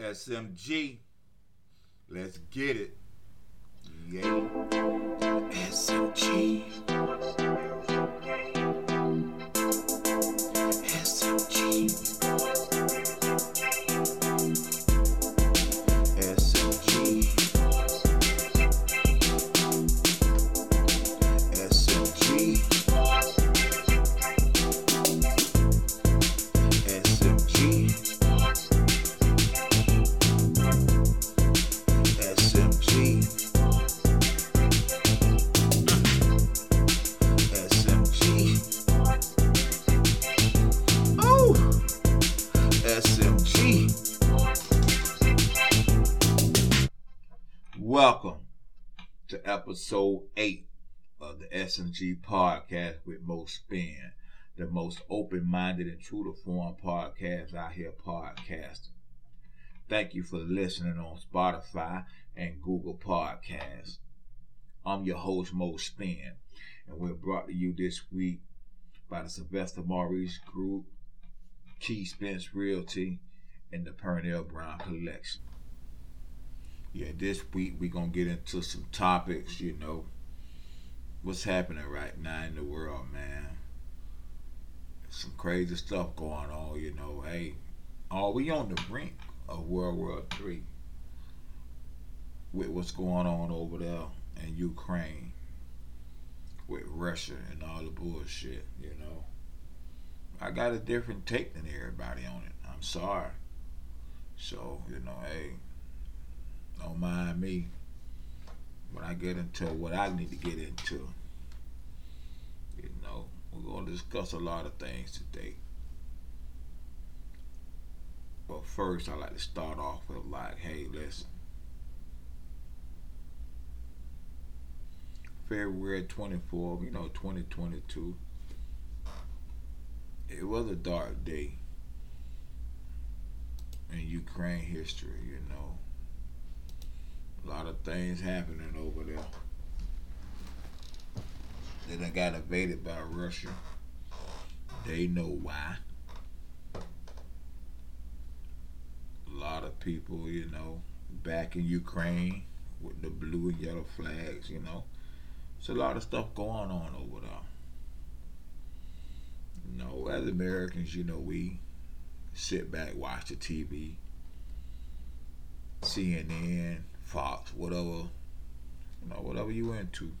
SMG. Let's get it. Yeah. SMG. Episode 8 of the SMG podcast with Mo Spin, the most open minded and true to form podcast out here podcasting. Thank you for listening on Spotify and Google Podcasts. I'm your host, Mo Spin, and we're brought to you this week by the Sylvester Maurice Group, Key Spence Realty, and the Pernell Brown Collection. Yeah, this week we're going to get into some topics, you know, what's happening right now in the world, man. Some crazy stuff going on, you know. Hey, are we on the brink of World War Three with what's going on over there in Ukraine with Russia and all the bullshit, you know. I got a different take than everybody on it. I'm sorry. So, you know, hey, don't mind me when I get into what I need to get into. You know, we're going to discuss a lot of things today. But first, I like to start off with like, hey, listen. February 24th, you know, 2022. It was a dark day in Ukraine history, you know. A lot of things happening over there. They done got invaded by Russia. They know why. A lot of people, you know, back in Ukraine with the blue and yellow flags, you know. There's a lot of stuff going on over there. You know, as Americans, you know, we sit back, watch the TV, CNN, Fox, whatever, you know, whatever you into.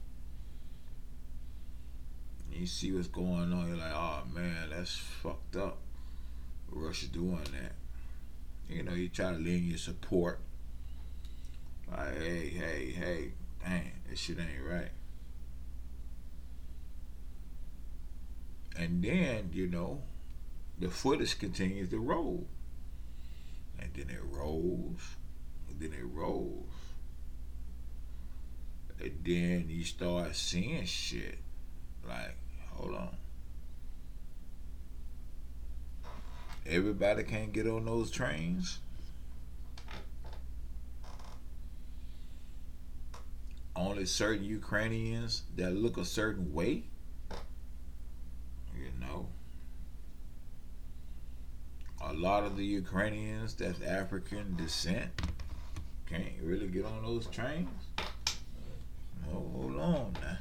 You see what's going on, you're like, oh man, that's fucked up. Russia doing that. You know, you try to lend your support. Like, hey, hey, hey, dang, this shit ain't right. And then, you know, the footage continues to roll. And then it rolls. And then it rolls. And then you start seeing shit. Like, hold on. Everybody can't get on those trains. Only certain Ukrainians that look a certain way. You know. A lot of the Ukrainians that's African descent can't really get on those trains. Oh, hold on now.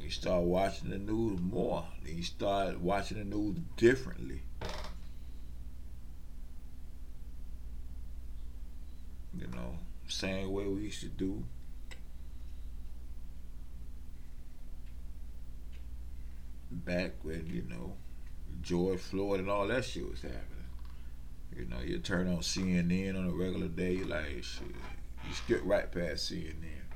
You start watching the news more. You start watching the news differently. You know, same way we used to do. Back when, you know, George Floyd and all that shit was happening. You know, you turn on CNN on a regular day, like shit. You skip right past seeing CNN.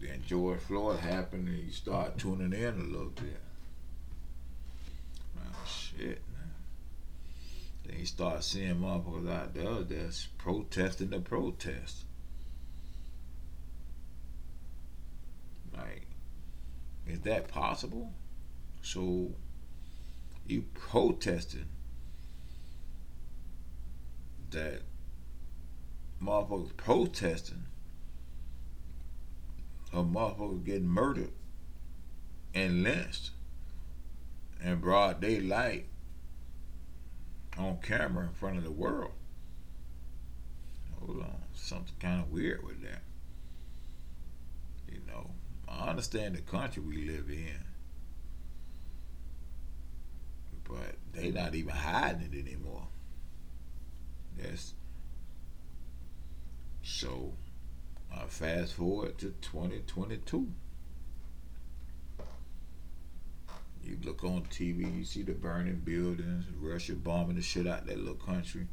Then George Floyd happened and you start tuning in a little bit. Shit, man. Then you start seeing motherfuckers out there that's protesting the protest. Like, is that possible? So you protesting that motherfuckers protesting a motherfucker getting murdered and lynched in broad daylight on camera in front of the world. Hold on, something kind of weird with that. You know, I understand the country we live in, but they not even hiding it anymore. That's so. Uh, fast forward to 2022. You look on TV, you see the burning buildings, Russia bombing the shit out of that little country.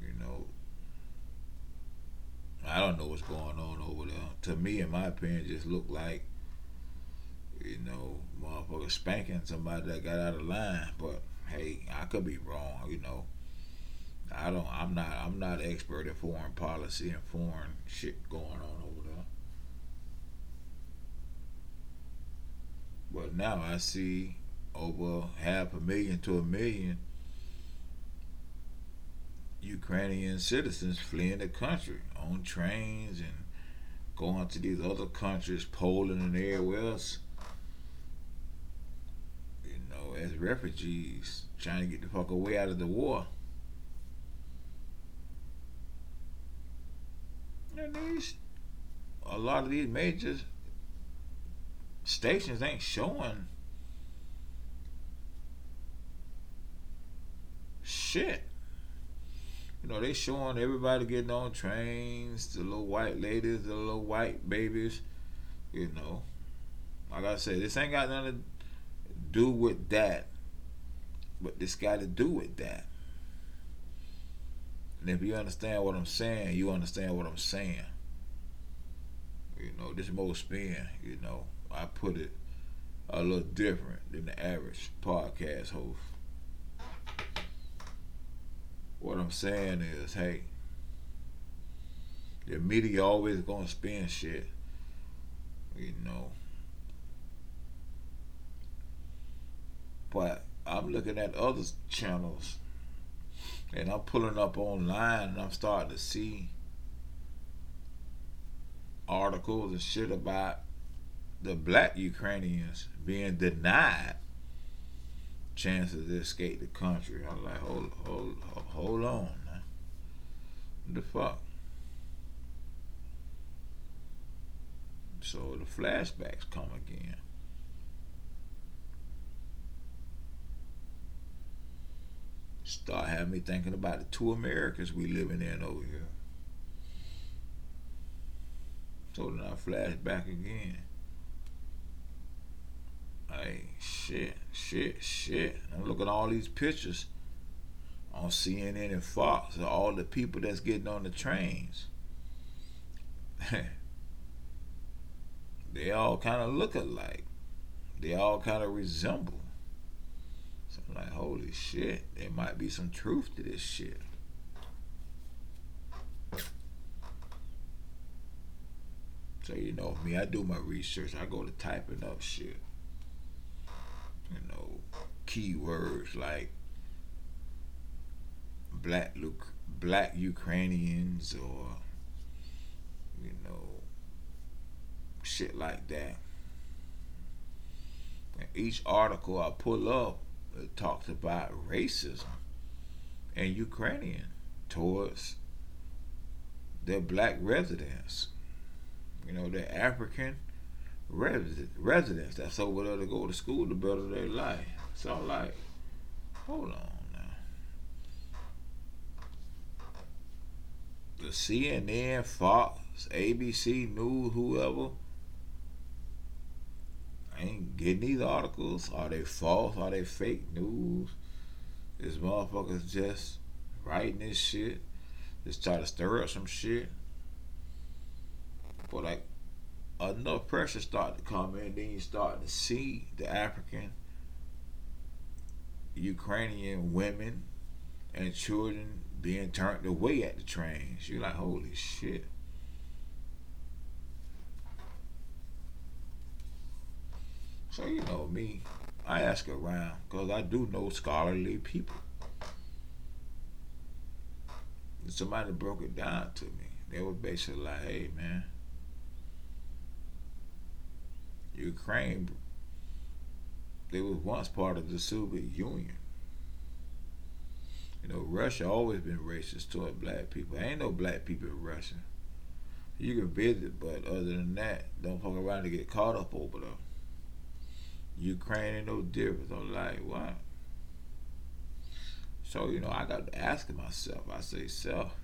You know, I don't know what's going on over there. To me, in my opinion, just look like, you know, motherfucker spanking somebody that got out of line. But hey, I could be wrong. You know, I don't. I'm not. I'm not expert in foreign policy and foreign shit going on over there. But now I see over half a million to a million Ukrainian citizens fleeing the country on trains and going to these other countries, Poland and everywhere else. You know, as refugees trying to get the fuck away out of the war. And these, a lot of these major stations ain't showing shit. You know, they showing everybody getting on trains, the little white ladies, the little white babies. You know, like I said, this ain't got nothing to do with that, but this got to do with that. And if you understand what I'm saying, you understand what I'm saying. You know, this most spin, you know, I put it a little different than the average podcast host. What I'm saying is, hey, the media always gonna spin shit. You know. But I'm looking at other channels and I'm pulling up online and I'm starting to see articles and shit about the black Ukrainians being denied chances to escape the country. I'm like, hold, hold, hold on, man. The fuck? So the flashbacks come again. Start having me thinking about the two Americas we living in over here. So then I flash back again. Hey, shit, shit, shit. I'm looking at all these pictures on CNN and Fox of all the people that's getting on the trains. they all kind of look alike. They all kind of resemble. So I'm like, holy shit, there might be some truth to this shit. So you know me, I do my research. I go to typing up shit you know, keywords like black Luke, black Ukrainians or you know shit like that. And each article I pull up it talks about racism and Ukrainian towards their black residents. You know, they're African residents that's over there to go to school to better their life. So I'm like, hold on now. The CNN, Fox, ABC News, whoever, ain't getting these articles. Are they false? Are they fake news? This motherfuckers just writing this shit. Just try to stir up some shit. But like enough pressure start to come in, then you start to see the African, Ukrainian women and children being turned away at the trains. You're like, holy shit. So you know me, I ask around because I do know scholarly people. somebody broke it down to me. They were basically like, hey man, Ukraine they was once part of the Soviet Union. You know, Russia always been racist toward black people. Ain't no black people in Russia. You can visit, but other than that, don't fuck around to get caught up over there. Ukraine ain't no difference. I'm like, what? So, you know, I got to ask myself, I say, self,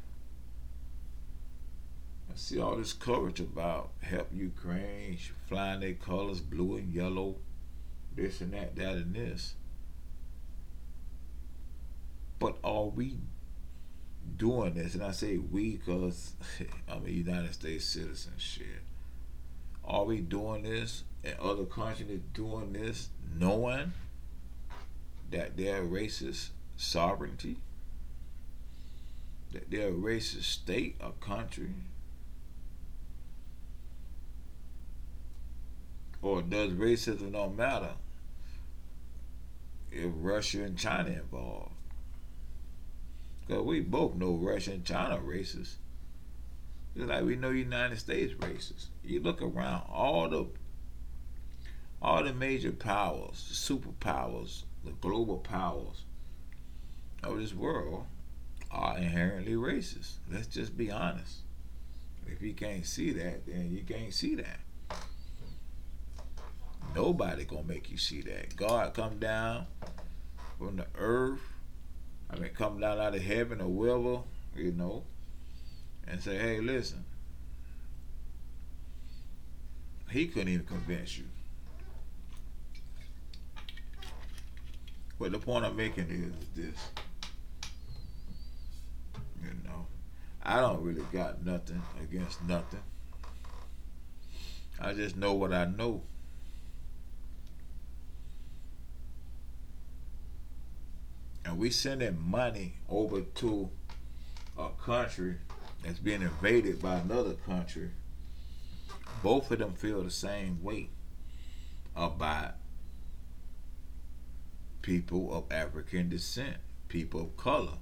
see all this coverage about help Ukraine, flying their colors blue and yellow, this and that, that and this. But are we doing this? And I say we because I'm a United States citizen shit. Are we doing this and other countries doing this knowing that they're racist sovereignty? That they're a racist state or country? Or does racism don't matter if Russia and China involved? Because we both know Russia and China racist. Just like we know United States racist. You look around, all the all the major powers, the superpowers, the global powers of this world are inherently racist. Let's just be honest. If you can't see that, then you can't see that. Nobody gonna make you see that. God come down from the earth I mean, come down out of heaven or wherever, you know, and say, hey, listen. He couldn't even convince you. But the point I'm making is this. You know, I don't really got nothing against nothing. I just know what I know. And we sending money over to a country that's being invaded by another country, both of them feel the same way about people of African descent, people of color.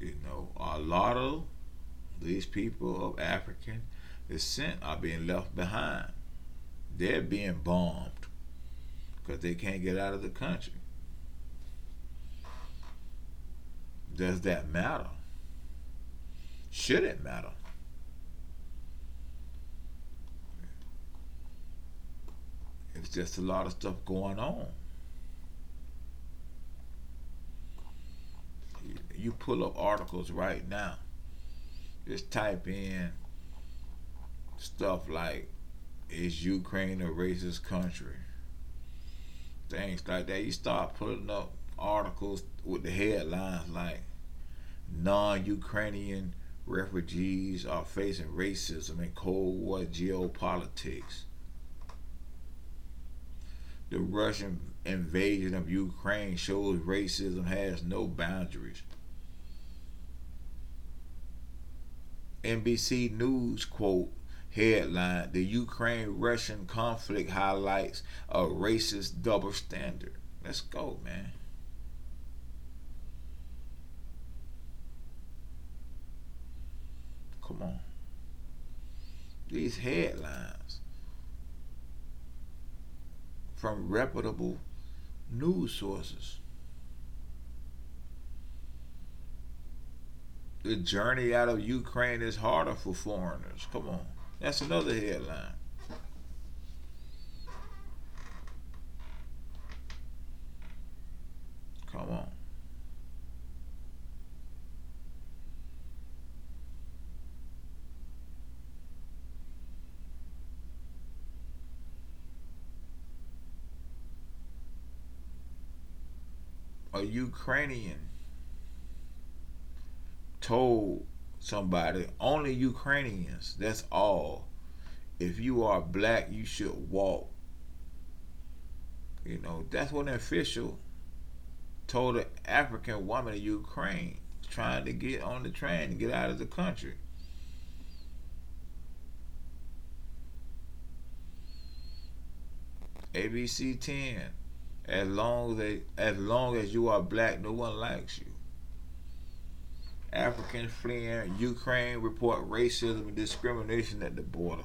You know, a lot of these people of African descent are being left behind. They're being bombed because they can't get out of the country. Does that matter? Should it matter? It's just a lot of stuff going on. You pull up articles right now. Just type in stuff like, is Ukraine a racist country? Things like that. You start putting up articles with the headlines like non-Ukrainian refugees are facing racism in Cold War geopolitics. The Russian invasion of Ukraine shows racism has no boundaries. NBC News quote Headline The Ukraine Russian conflict highlights a racist double standard. Let's go, man. Come on. These headlines from reputable news sources. The journey out of Ukraine is harder for foreigners. Come on. That's another headline. Come on. A Ukrainian told somebody, only Ukrainians, that's all. If you are black, you should walk. You know, that's what an official told an African woman in Ukraine trying to get on the train to get out of the country. ABC 10. As long as they, as long as you are black, no one likes you. Africans fleeing Ukraine report racism and discrimination at the border.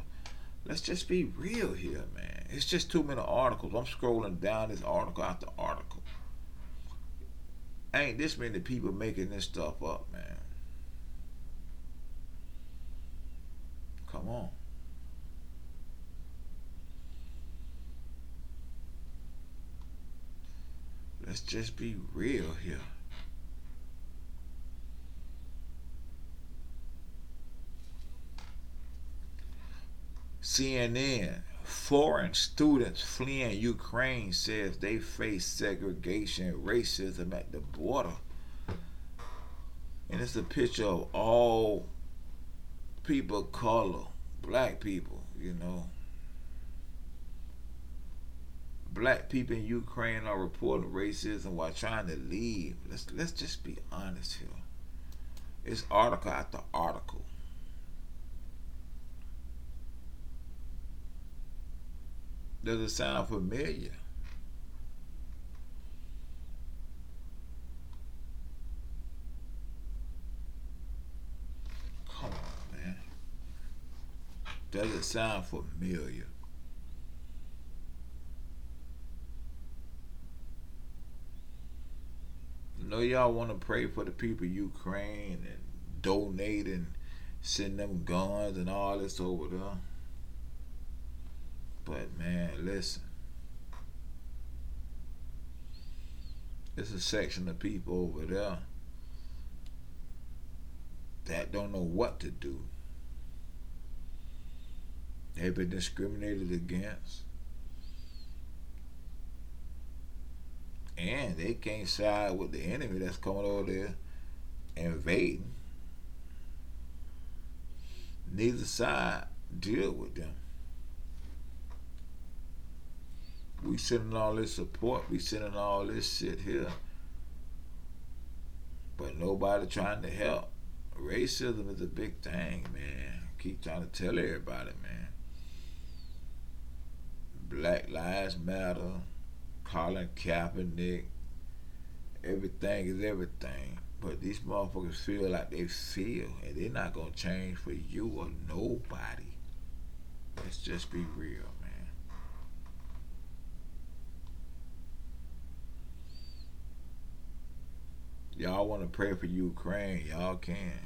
let's just be real here, man. It's just too many articles. I'm scrolling down this article after article. Ain't this many people making this stuff up, man. Come on. Let's just be real here. CNN, foreign students fleeing Ukraine says they face segregation racism at the border. And it's a picture of all people of color, black people, you know. Black people in Ukraine are reporting racism while trying to leave. Let's let's just be honest here. It's article after article. Does it sound familiar? Come on, man. Does it sound familiar? I know y'all want to pray for the people of Ukraine and donate and send them guns and all this over there. But man, listen. There's a section of people over there that don't know what to do. They've been discriminated against. And they can't side with the enemy that's coming over there invading. Neither side deal with them. We sending all this support, we sending all this shit here. But nobody trying to help. Racism is a big thing, man. Keep trying to tell everybody, man. Black Lives Matter, Colin Kaepernick, everything is everything. But these motherfuckers feel like they feel, and they're not gonna change for you or nobody. Let's just be real. Y'all want to pray for Ukraine, y'all can.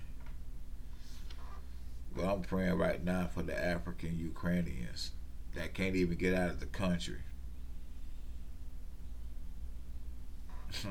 But I'm praying right now for the African Ukrainians that can't even get out of the country.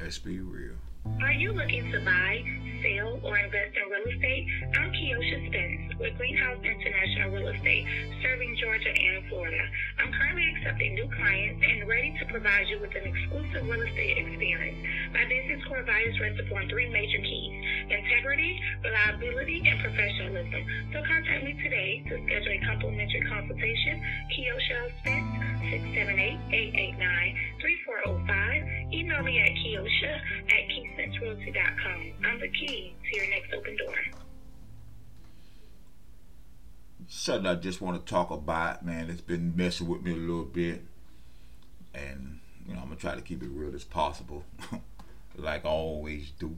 Let's be real. Are you looking to buy, sell, or invest in real estate? I'm Kiosha Spence with Greenhouse International Real Estate, serving Georgia and Florida. I'm currently accepting new clients and ready to provide you with an exclusive real estate experience. My business core values rest upon three major keys integrity, reliability, and professionalism. So contact me today to schedule a complimentary consultation. Kiosha Spence, 678-889-3405. Email me at Kiosha at KeySpenceRealty.com. I'm the key to your next open door. Something I just want to talk about, man. It's been messing with me a little bit. And, you know, I'm to try to keep it real as possible, like I always do.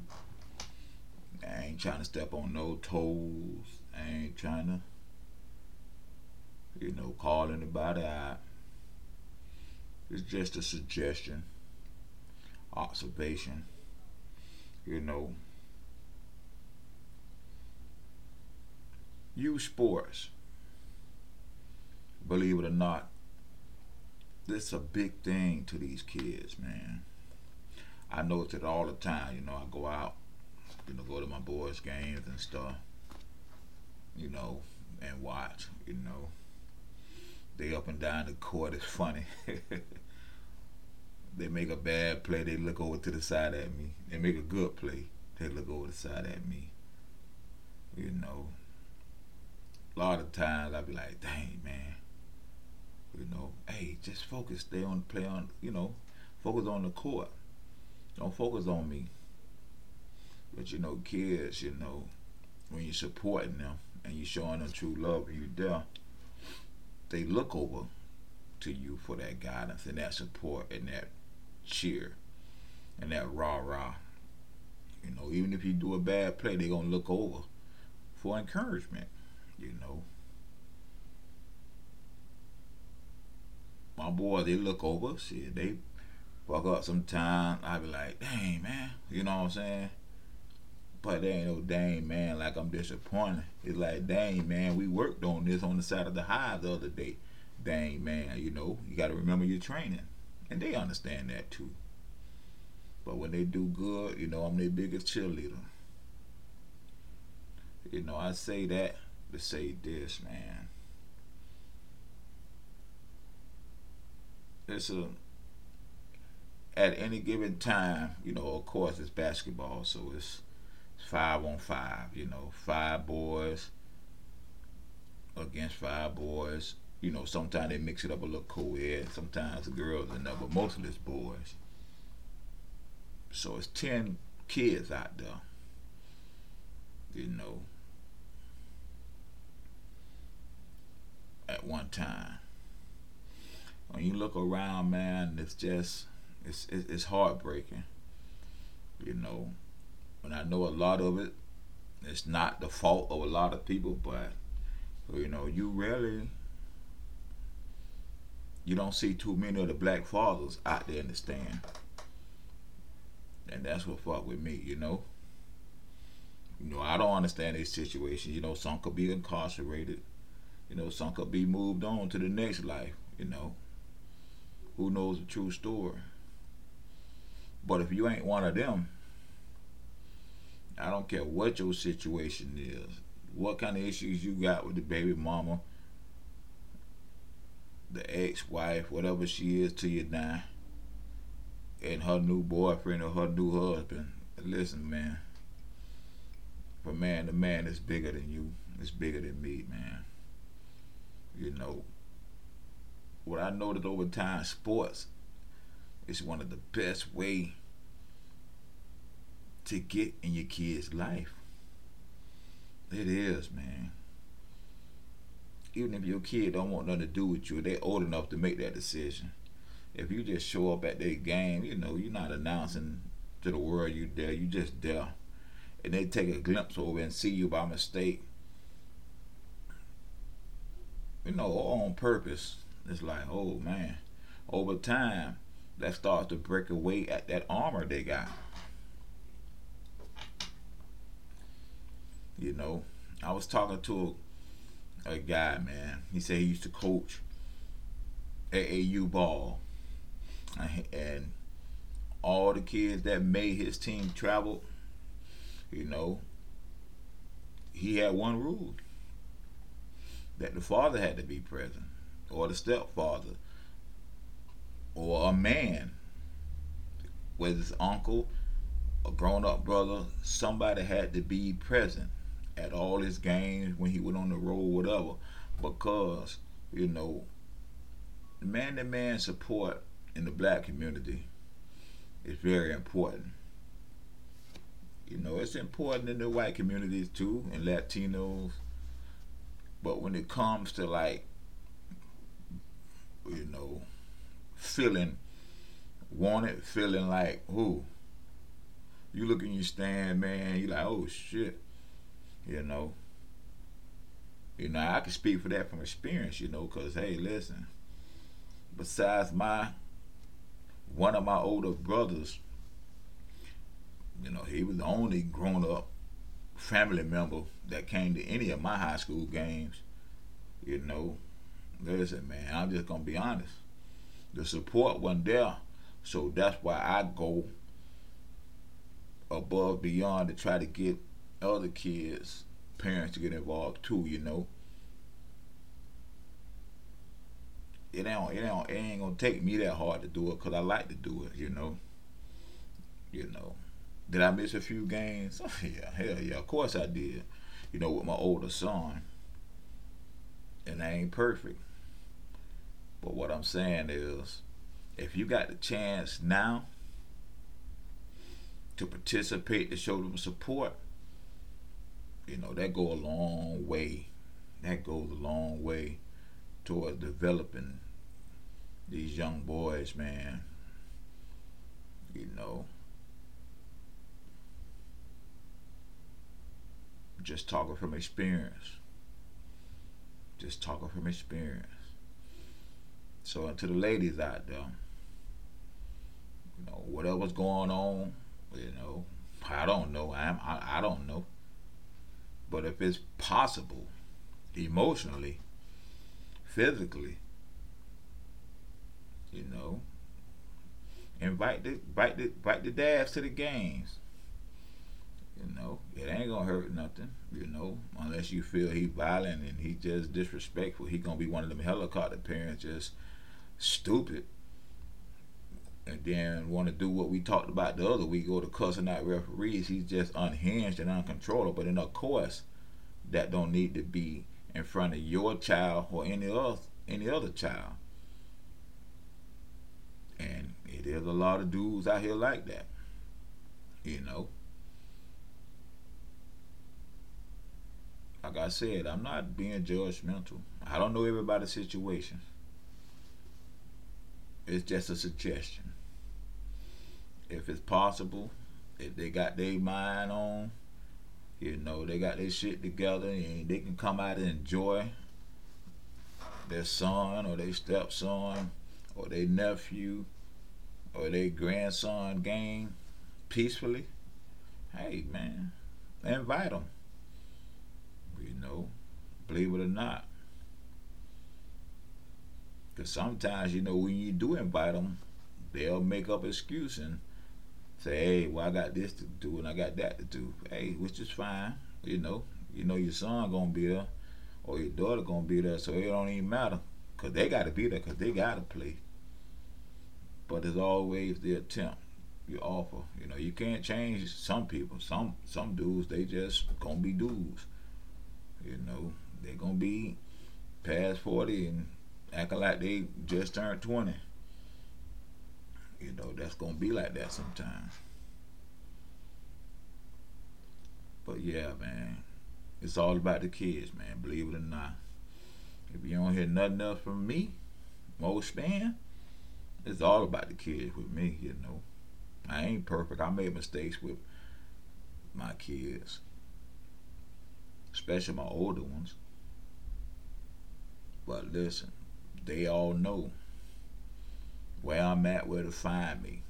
I ain't trying to step on no toes. I ain't trying to, you know, call anybody out. It's just a suggestion, observation, you know. Use sports. Believe it or not, this is a big thing to these kids, man. I notice it all the time. You know, I go out you know, go to my boys' games and stuff, you know, and watch, you know. They up and down the court is funny. they make a bad play, they look over to the side at me. They make a good play, they look over the side at me. You know. A lot of times I'll be like, dang man. You know, hey, just focus, stay on play on you know, focus on the court. Don't focus on me. But you know, kids, you know, when you're supporting them and you're showing them true love and you're there, they look over to you for that guidance and that support and that cheer and that rah rah. You know, even if you do a bad play, they're gonna look over for encouragement. You know. My boy, they look over, see, they fuck up sometime. I be like, dang man, you know what I'm saying? But they ain't no dang man like I'm disappointed. It's like, dang man, we worked on this on the side of the hive the other day. Dang man, you know, you gotta remember your training. And they understand that too. But when they do good, you know, I'm their biggest cheerleader. You know, I say that to say this, man. It's a at any given time, you know, of course it's basketball, so it's five on five, you know, five boys against five boys. You know, sometimes they mix it up a little co-ed, sometimes the girls and there, but mostly it's boys. So it's ten kids out there. You know, at one time. When you look around, man, it's just it's it's heartbreaking. You know, and I know a lot of it. It's not the fault of a lot of people, but you know, you rarely you don't see too many of the black fathers out there in the stand. And that's what fuck with me, you know. You know, I don't understand this situation. You know, some could be incarcerated. You know, some could be moved on to the next life, you know. Who knows the true story? But if you ain't one of them, I don't care what your situation is, what kind of issues you got with the baby mama, the ex-wife, whatever she is to you now, and her new boyfriend or her new husband. Listen, man. For man to man, it's bigger than you. It's bigger than me, man. You know, what I noticed over time, sports is one of the best way to get in your kid's life. It is, man. Even if your kid don't want nothing to do with you, they're old enough to make that decision. If you just show up at their game, you know, you're not announcing to the world you there. You just there. And they take a glimpse over and see you by mistake. You know, on purpose. It's like, oh man. Over time, that starts to break away at that armor they got. You know, I was talking to a, guy, man. He said he used to coach AAU ball, and all the kids that made his team travel. You know, he had one rule that the father had to be present, or the stepfather, or a man, whether it's uncle, a grown up brother, somebody had to be present at all his games when he went on the road, whatever, because you know, man to man support in the black community is very important. You know, it's important in the white communities too, and Latinos. But when it comes to like, you know, feeling wanted, feeling like, who? You look in your stand, man, You're like, oh shit. You know. You know, I can speak for that from experience, you know, because, hey, listen, besides my, one of my older brothers, you know, he was the only grown up family member that came to any of my high school games. You know, listen, man, I'm just going to be honest. The support wasn't there, so that's why I go above beyond to try to get other kids, parents to get involved too, you know. It ain't, it ain't, it ain't gonna take me that hard to do it because I like to do it, you know. You know. Did I miss a few games? Oh, yeah, hell yeah, of course I did. You know, with my older son. And I ain't perfect. But what I'm saying is, if you got the chance now to participate, to show them support, you know, that go a long way. That goes a long way towards developing these young boys, man. You know. Just talking from experience. Just talking from experience. So to the ladies out there, you know, whatever's going on, you know, I don't know. I'm, I, I don't know. But if it's possible, emotionally, physically, you know, invite the invite the invite the dads to the games. You know, it ain't gonna hurt nothing. You know, unless you feel he violent and he just disrespectful, he gonna be one of them helicopter parents, just stupid and then want to do what we talked about the other week, go to cussing out referees. He's just unhinged and uncontrollable. But in of course, that don't need to be in front of your child or any other any other child. And it is a lot of dudes out here like that. You know. Like I said, I'm not being judgmental. I don't know everybody's situation. It's just a suggestion if it's possible, if they got their mind on, you know, they got their shit together and they can come out and enjoy their son or their stepson or their nephew or their grandson game peacefully, hey man, invite them. You know, believe it or not. Because sometimes, you know, when you do invite them, they'll make up excuse and say, hey, well, I got this to do and I got that to do. Hey, which is fine. You know, you know your son gonna be there or your daughter gonna be there, so it don't even matter because they got to be there because they got to play. But there's always the attempt you offer. You know, you can't change some people. Some some dudes they just gonna be dudes. You know, they gonna be past forty and acting like they just turned twenty. You know, that's gonna be like that sometimes. But yeah, man, it's all about the kids, man. Believe it or not. If you don't hear nothing else from me, most Span, it's all about the kids with me. You know, I ain't perfect. I made mistakes with my kids, especially my older ones. But listen, they all know where I'm at, where to find me,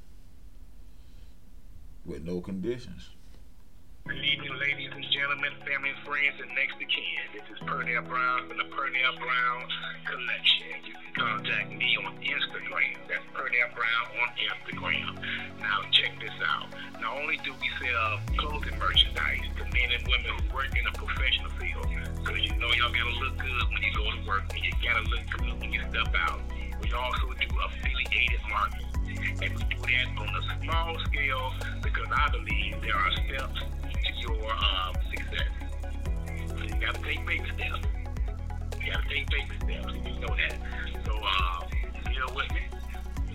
with no conditions. Good evening, ladies and gentlemen, family friends, and next to kin. This is Pernell Brown from the Pernell Brown Collection. You can contact me on Instagram. That's Pernell Brown on Instagram. Now, check this out. Not only do we sell clothing merchandise to men and women who work in a professional field, because you know y'all gotta look good when you go to work, and you gotta look good when you step out. We also do affiliated marketing. And we do that on a small scale because I believe there are steps to your um, success. So you gotta take baby steps. You gotta take baby steps. You know that. So uh, deal with me,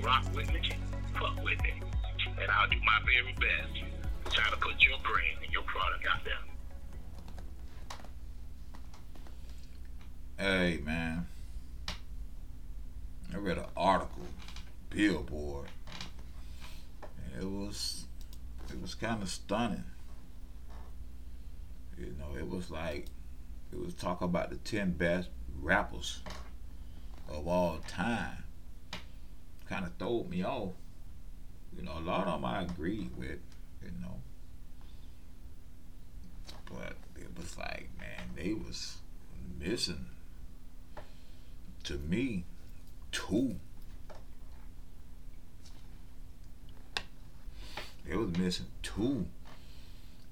rock with me, fuck with me, and I'll do my very best to try to put your brand and your product out there. Hey man, I read an article, Billboard. It was it was kind of stunning. You know, it was like it was talking about the ten best rappers of all time. Kind of threw me off. You know, a lot of them I agree with. You know, but it was like, man, they was missing. To me, two. It was missing two.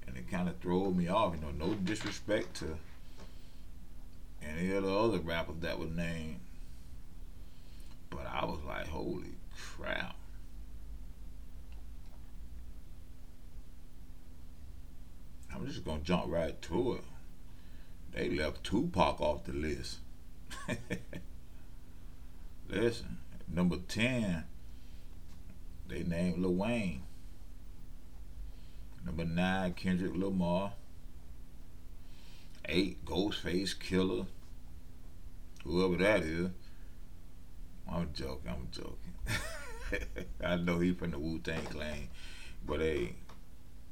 And it kind of threw me off. You know, no disrespect to any of the other rappers that were named. But I was like, holy crap. I'm just gonna jump right to it. They left Tupac off the list. Listen, number 10, they named Lil Wayne. Number 9, Kendrick Lamar. 8, Ghostface Killah. Whoever that is. I'm joking, I'm joking. I know he from the Wu Tang Clan. But hey,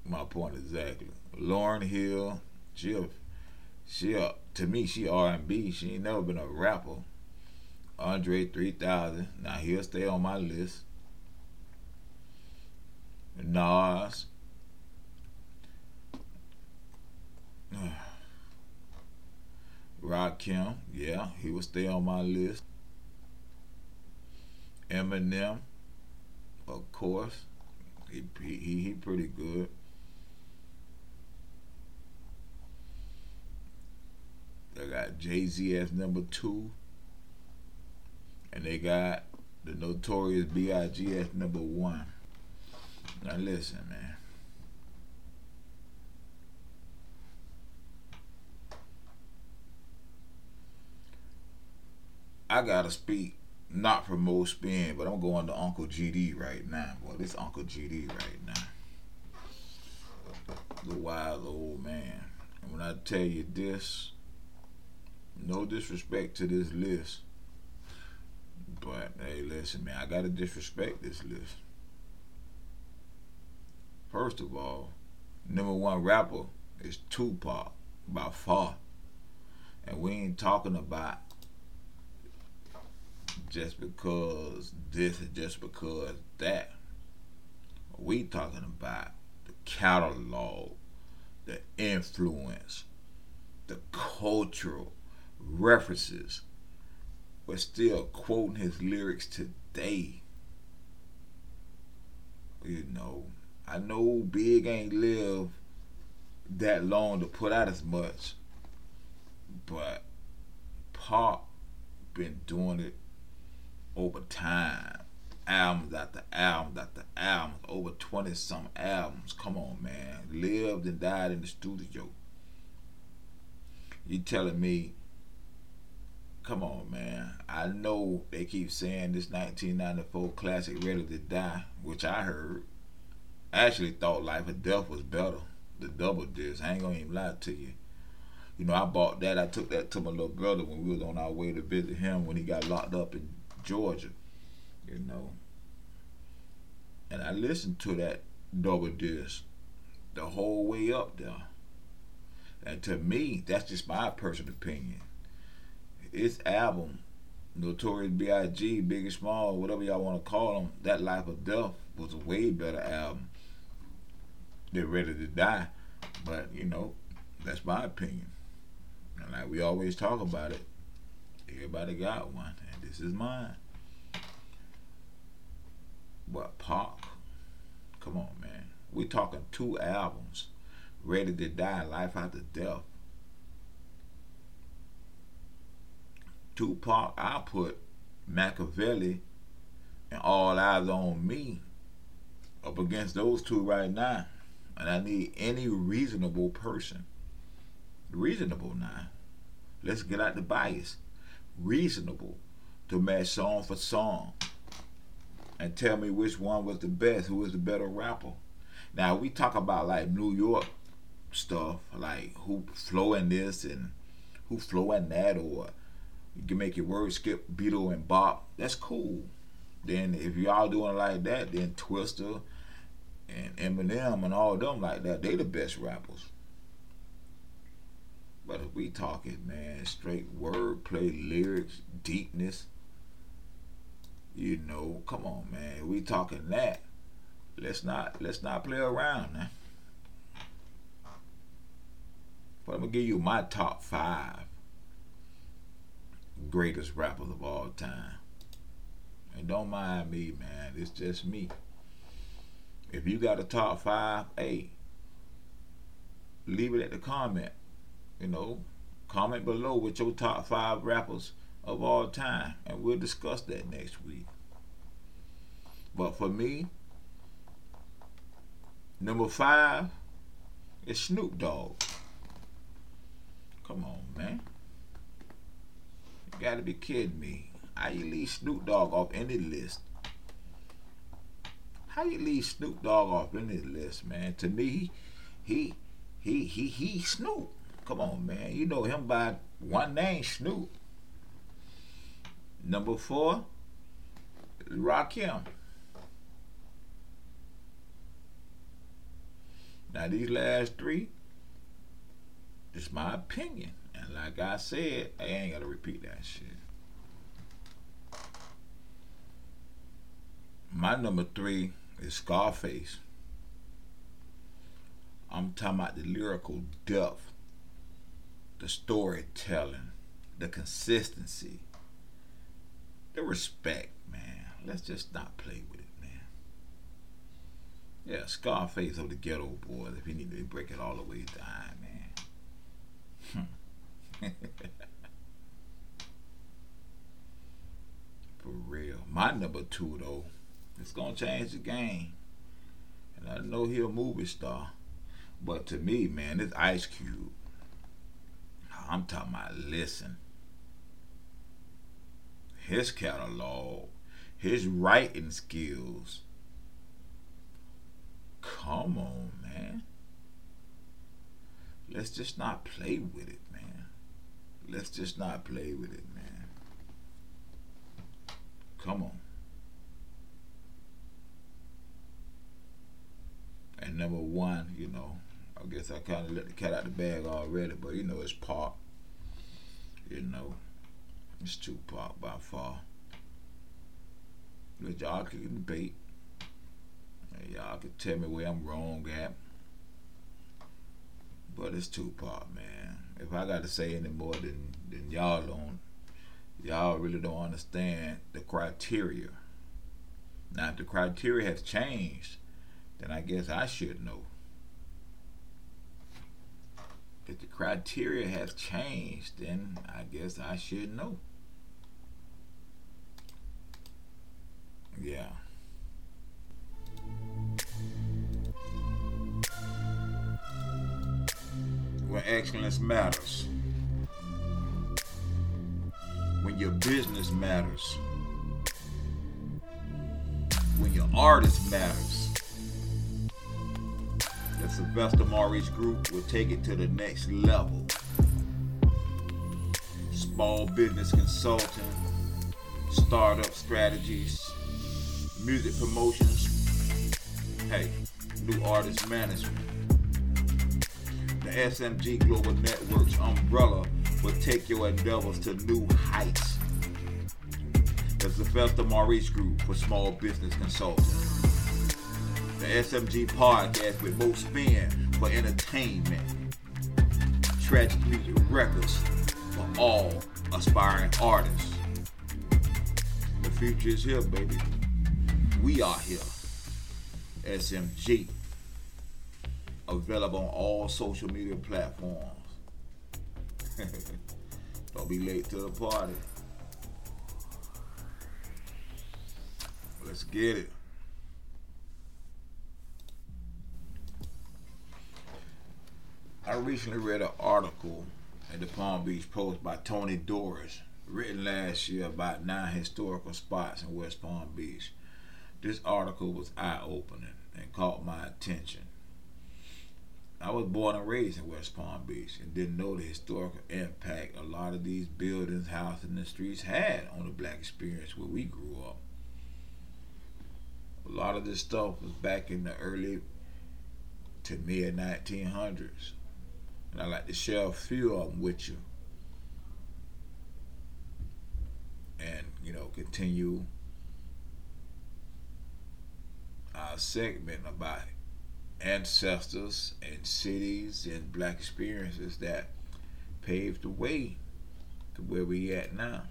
my point exactly. Lauryn Hill, she a, She uh, to me she R and B. She ain't never been a rapper. Andre 3000. Now he'll stay on my list. Nas. Rakim, yeah, he will stay on my list. Eminem, of course, he he he pretty good. They got Jay Z as number two, and they got the Notorious B.I.G. as number one. Now listen, man. I gotta speak not for Mo Spin, but I'm going to Uncle GD right now. Boy, this Uncle GD right now. The wild old man. And when I tell you this, no disrespect to this list. But hey, listen, man, I gotta disrespect this list. First of all, number one rapper is Tupac by far. And we ain't talking about just because this and just because that. We talking about the catalog, the influence, the cultural references. We're still quoting his lyrics today. You know, I know Big ain't live that long to put out as much, but Pop been doing it over time. Albums after albums after albums, over 20 some albums. Come on, man. Lived and died in the studio. You telling me, come on, man. I know they keep saying this 1994 classic Ready to Die, which I heard. I actually thought Life or Death was better. The double disc. I ain't gonna even lie to you. You know, I bought that. I took that to my little brother when we was on our way to visit him when he got locked up in Georgia, you know. And I listened to that double disc the whole way up there. And to me, that's just my personal opinion. His album, Notorious B.I.G., Big and Small, whatever y'all want to call them, that Life or Death was a way better album than Ready to Die. But, you know, that's my opinion. And like we always talk about it, everybody got one. And this is mine. But Pac, come on, man. We talking two albums. Ready to Die, Life After Death. Tupac, I put Makaveli and All Eyez on Me up against those two right now. And I need any reasonable person. Reasonable now. Let's get out the bias. Reasonable to match song for song and tell me which one was the best, who was the better rapper. Now we talk about like New York stuff, like who flowing this and who flowing that, or you can make your word skip Beatle and Bop. That's cool. Then if y'all doing like that, then Twista and Eminem and all them like that, they the best rappers. But if we talking, man, straight wordplay, lyrics, deepness, you know, come on, man. We talking that. Let's not let's not play around, man. But I'm gonna give you my top five greatest rappers of all time. And don't mind me, man. It's just me. If you got a top five, hey, leave it at the comment. You know, comment below with your top five rappers of all time, and we'll discuss that next week. But for me, number five is Snoop Dogg. Come on, man. Gotta be kidding me. How you leave Snoop Dogg off any list? How you leave Snoop Dogg off any list, man? To me, he he he he Snoop. Come on, man. You know him by one name, Snoop. Number four, Rakim. Now these last three, It's my opinion. Like I said, I ain't gotta repeat that shit. My number three is Scarface. I'm talking about the lyrical depth, the storytelling, the consistency, the respect, man. Let's just not play with it, man. Yeah, Scarface of the Geto Boys, if you need to break it all the way down. For real. My number two, though, it's gonna change the game. And I know he a movie star. But to me, man, it's Ice Cube. I'm talking about listen. His catalog, his writing skills. Come on, man. Let's just not play with it. Let's just not play with it, man. Come on. And number one, you know, I guess I kind of let the cat out of the bag already, but you know, it's Pac. You know, it's Tupac by far. But y'all can debate. Y'all can tell me where I'm wrong at. But it's Tupac, man. If I got to say any more than, than y'all don't, y'all really don't understand the criteria. Now, if the criteria has changed, then I guess I should know. If the criteria has changed, then I guess I should know. Yeah. When excellence matters. When your business matters. When your artist matters the Sylvester Maurice Group will take it to the next level. Small business consulting, startup strategies, music promotions, hey, new artist management. The SMG Global Network's umbrella will take your endeavors to new heights. It's the Sylvester Maurice Group for small business consulting the SMG podcast with Mo Spin for entertainment. Tragic Music Records for all aspiring artists. The future is here, baby. We are here. SMG. Available on all social media platforms. Don't be late to the party. Let's get it. I recently read an article in the Palm Beach Post by Tony Doris, written last year about nine historical spots in West Palm Beach. This article was eye opening and caught my attention. I was born and raised in West Palm Beach and didn't know the historical impact a lot of these buildings, houses, and streets had on the black experience where we grew up. A lot of this stuff was back in the early to mid 1900s. And I'd like to share a few of them with you. And, you know, continue our segment about ancestors and cities and black experiences that paved the way to where we at now.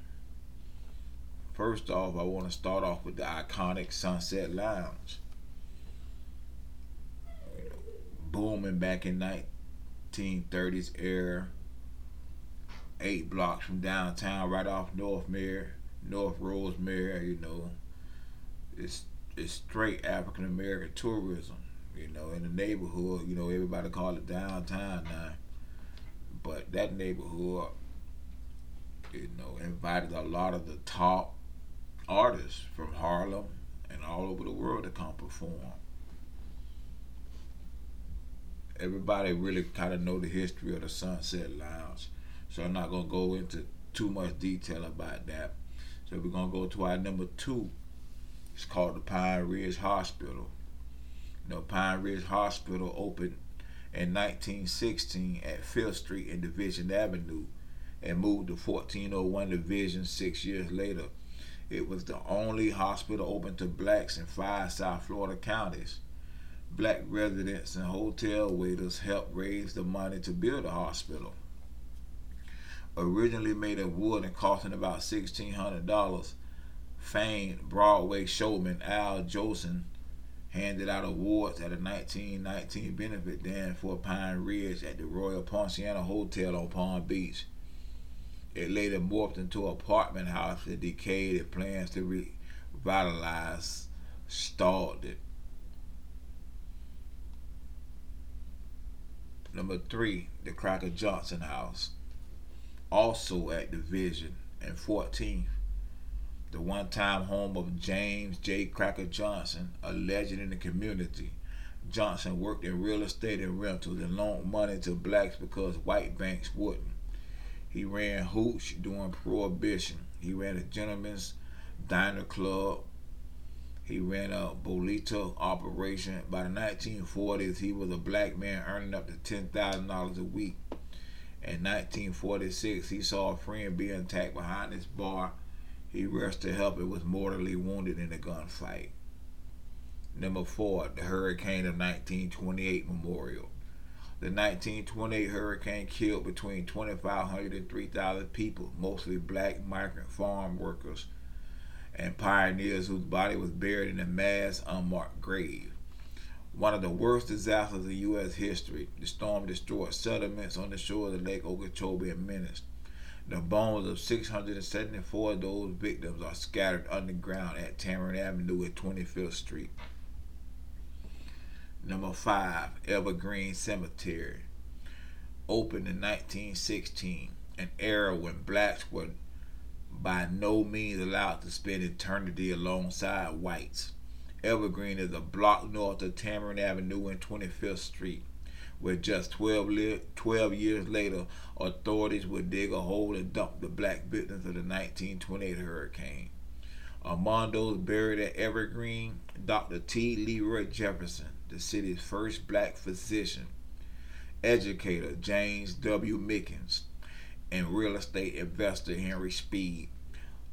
First off, I want to start off with the iconic Sunset Lounge. booming back in 1930s era. Eight blocks from downtown, right off North Mirror, North Rosemary. You know, it's it's straight African American tourism. You know, in the neighborhood. You know, everybody call it downtown now, but that neighborhood, you know, invited a lot of the top artists from Harlem and all over the world to come perform everybody really kind of know the history of the Sunset Lounge. So I'm not gonna go into too much detail about that. So we're gonna go to our number two. It's called the Pine Ridge Hospital. You know, Pine Ridge Hospital opened in 1916 at 5th Street and Division Avenue and moved to 1401 Division six years later. It was the only hospital open to blacks in five South Florida counties. Black residents and hotel waiters helped raise the money to build the hospital. Originally made of wood and costing about $1,600, famed Broadway showman Al Jolson handed out awards at a 1919 benefit dance for Pine Ridge at the Royal Poinciana Hotel on Palm Beach. It later morphed into an apartment house that decayed and plans to revitalize stalled it. Number three, the Cracker Johnson House, also at Division and 14th, the one time home of James J. Cracker Johnson, a legend in the community. Johnson worked in real estate and rentals and loaned money to blacks because white banks wouldn't. He ran hooch during Prohibition. He ran a gentleman's diner club. He ran a bolita operation. By the 1940s, he was a black man earning up to $10,000 a week. In 1946, he saw a friend being attacked behind his bar. He rushed to help and was mortally wounded in a gunfight. Number four, the Hurricane of 1928 Memorial. The 1928 hurricane killed between 2,500 and 3,000 people, mostly black migrant farm workers and pioneers whose body was buried in a mass unmarked grave. One of the worst disasters in U.S. history, the storm destroyed settlements on the shore of Lake Okeechobee and Menace. The bones of 674 of those victims are scattered underground at Tamarind Avenue at 25th Street. Number five, Evergreen Cemetery. Opened in 1916, an era when blacks were by no means allowed to spend eternity alongside whites. Evergreen is a block north of Tamarind Avenue and 25th Street, where just 12, li- 12 years later, authorities would dig a hole and dump the black victims of the 1928 hurricane. Among those buried at Evergreen, Dr. T. Leroy Jefferson, the city's first black physician, educator James W. Mickens, and real estate investor Henry Speed.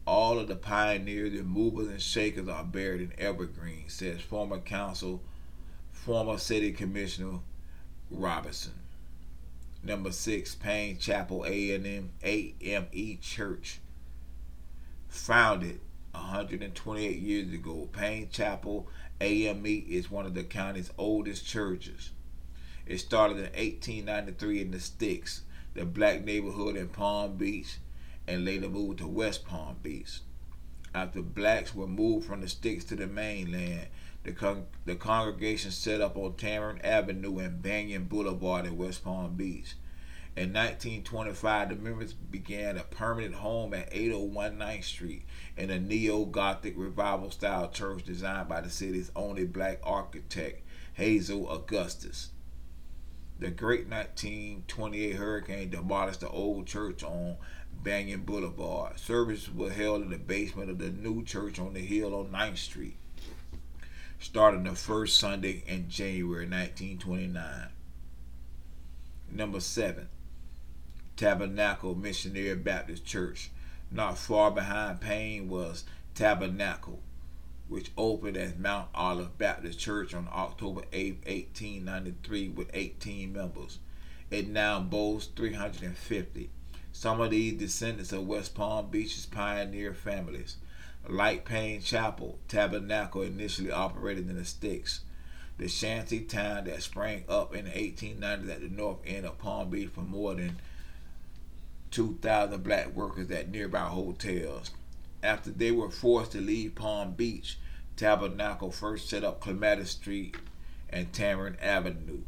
All of the pioneers and movers and shakers are buried in Evergreen, says former council, former city commissioner Robinson. Number six, Payne Chapel A&M AME Church, founded 128 years ago. Payne Chapel AME is one of the county's oldest churches. It started in 1893 in the Sticks, the black neighborhood in Palm Beach, and later moved to West Palm Beach. After blacks were moved from the Sticks to the mainland, the, con- the congregation set up on Tamarind Avenue and Banyan Boulevard in West Palm Beach. In 1925, the members began a permanent home at 801 9th Street in a neo Gothic revival style church designed by the city's only black architect, Hazel Augustus. The great 1928 hurricane demolished the old church on Banyan Boulevard. Services were held in the basement of the new church on the hill on 9th Street, starting the first Sunday in January 1929. Number seven, Tabernacle Missionary Baptist Church. Not far behind Payne was Tabernacle, which opened as Mount Olive Baptist Church on October 8, 1893, with 18 members. It now boasts 350. Some of these descendants of West Palm Beach's pioneer families. Like Payne Chapel, Tabernacle initially operated in the sticks. The shanty town that sprang up in the 1890s at the north end of Palm Beach for more than 2,000 black workers at nearby hotels. After they were forced to leave Palm Beach, Tabernacle first set up Clematis Street and Tamarind Avenue.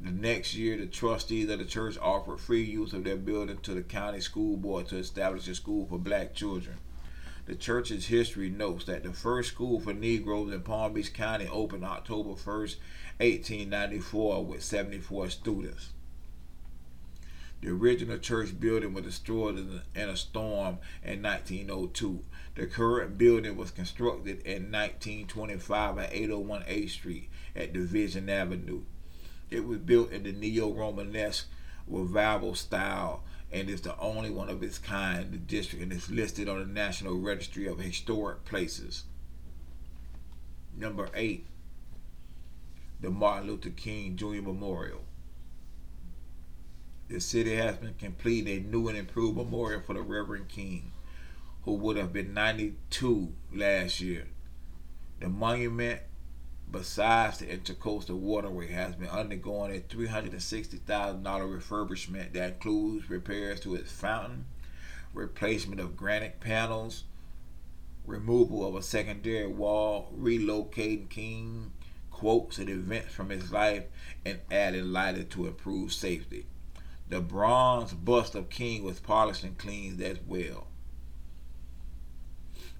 The next year, the trustees of the church offered free use of their building to the county school board to establish a school for black children. The church's history notes that the first school for Negroes in Palm Beach County opened October 1st, 1894, with 74 students. The original church building was destroyed in a storm in 1902. The current building was constructed in 1925 at 801 8th Street at Division Avenue. It was built in the Neo-Romanesque revival style and is the only one of its kind in the district and is listed on the National Registry of Historic Places. Number eight, the Martin Luther King Jr. Memorial. The city has been completing a new and improved memorial for the Reverend King, who would have been 92 last year. The monument, besides the intercoastal waterway, has been undergoing a $360,000 refurbishment that includes repairs to its fountain, replacement of granite panels, removal of a secondary wall, relocating King quotes and events from his life, and adding lighting to improve safety. The bronze bust of King was polished and cleaned as well.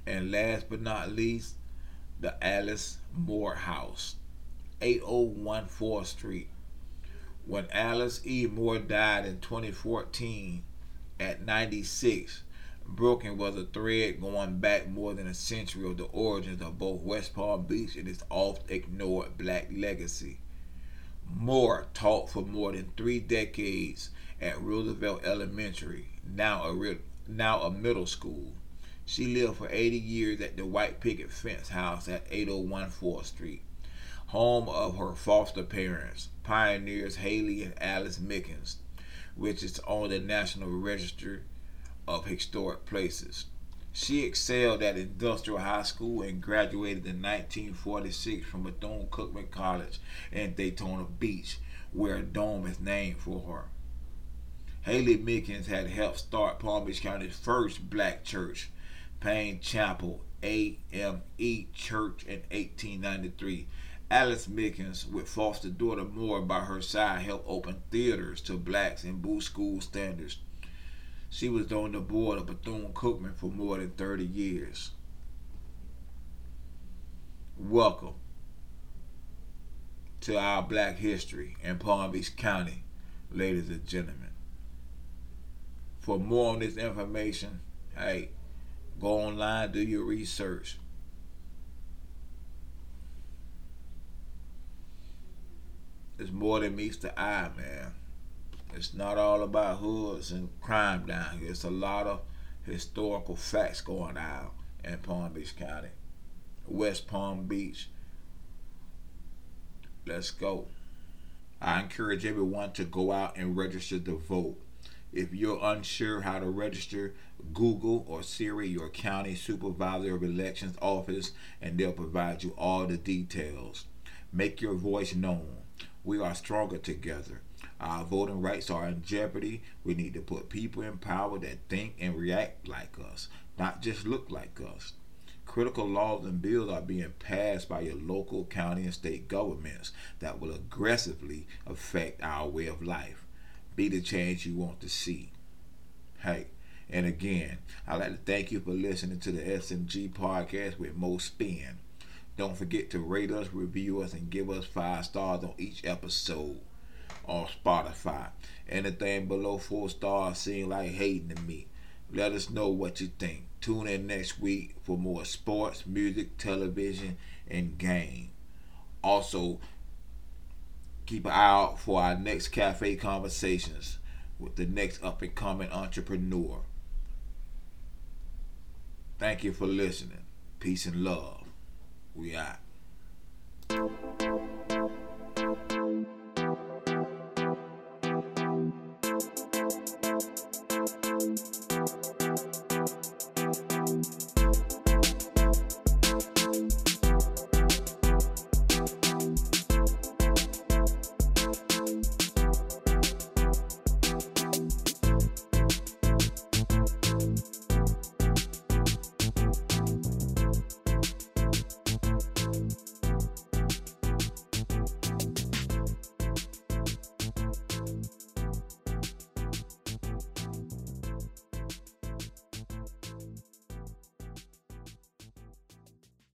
And last but not least, the Alice Moore House, 8014 4th Street. When Alice E. Moore died in 2014 at 96, Brooklyn was a thread going back more than a century of the origins of both West Palm Beach and its oft ignored black legacy. Moore taught for more than three decades at Roosevelt Elementary, now a, now a middle school. She lived for 80 years at the White Picket Fence House at 801 4th Street, home of her foster parents, pioneers Haley and Alice Mickens, which is on the National Register of Historic Places. She excelled at Industrial High School and graduated in 1946 from Bethune Cookman College in Daytona Beach, where a dome is named for her. Haley Mickens had helped start Palm Beach County's first black church, Payne Chapel AME Church in 1893. Alice Mickens, with foster daughter Moore by her side, helped open theaters to blacks and boost school standards. She was on the board of Bethune Cookman for more than 30 years. Welcome to our black history in Palm Beach County, ladies and gentlemen. For more on this information, hey, go online, do your research. It's more than meets the eye, man. It's not all about hoods and crime down here. It's a lot of historical facts going on in Palm Beach County, West Palm Beach. Let's go. I encourage everyone to go out and register to vote. If you're unsure how to register, Google or Siri your county supervisor of elections office and they'll provide you all the details. Make your voice known. We are stronger together. Our voting rights are in jeopardy. We need to put people in power that think and react like us, not just look like us. Critical laws and bills are being passed by your local, county, and state governments that will aggressively affect our way of life be the change you want to see. Hey, and again, I'd like to thank you for listening to the SMG podcast with Mo Spin. Don't forget to rate us, review us, and give us five stars on each episode on Spotify. Anything below four stars seems like hating to me. Let us know what you think. Tune in next week for more sports, music, television, and game. Also, Keep an eye out for our next cafe conversations with the next up and coming entrepreneur. Thank you for listening. Peace and love. We out.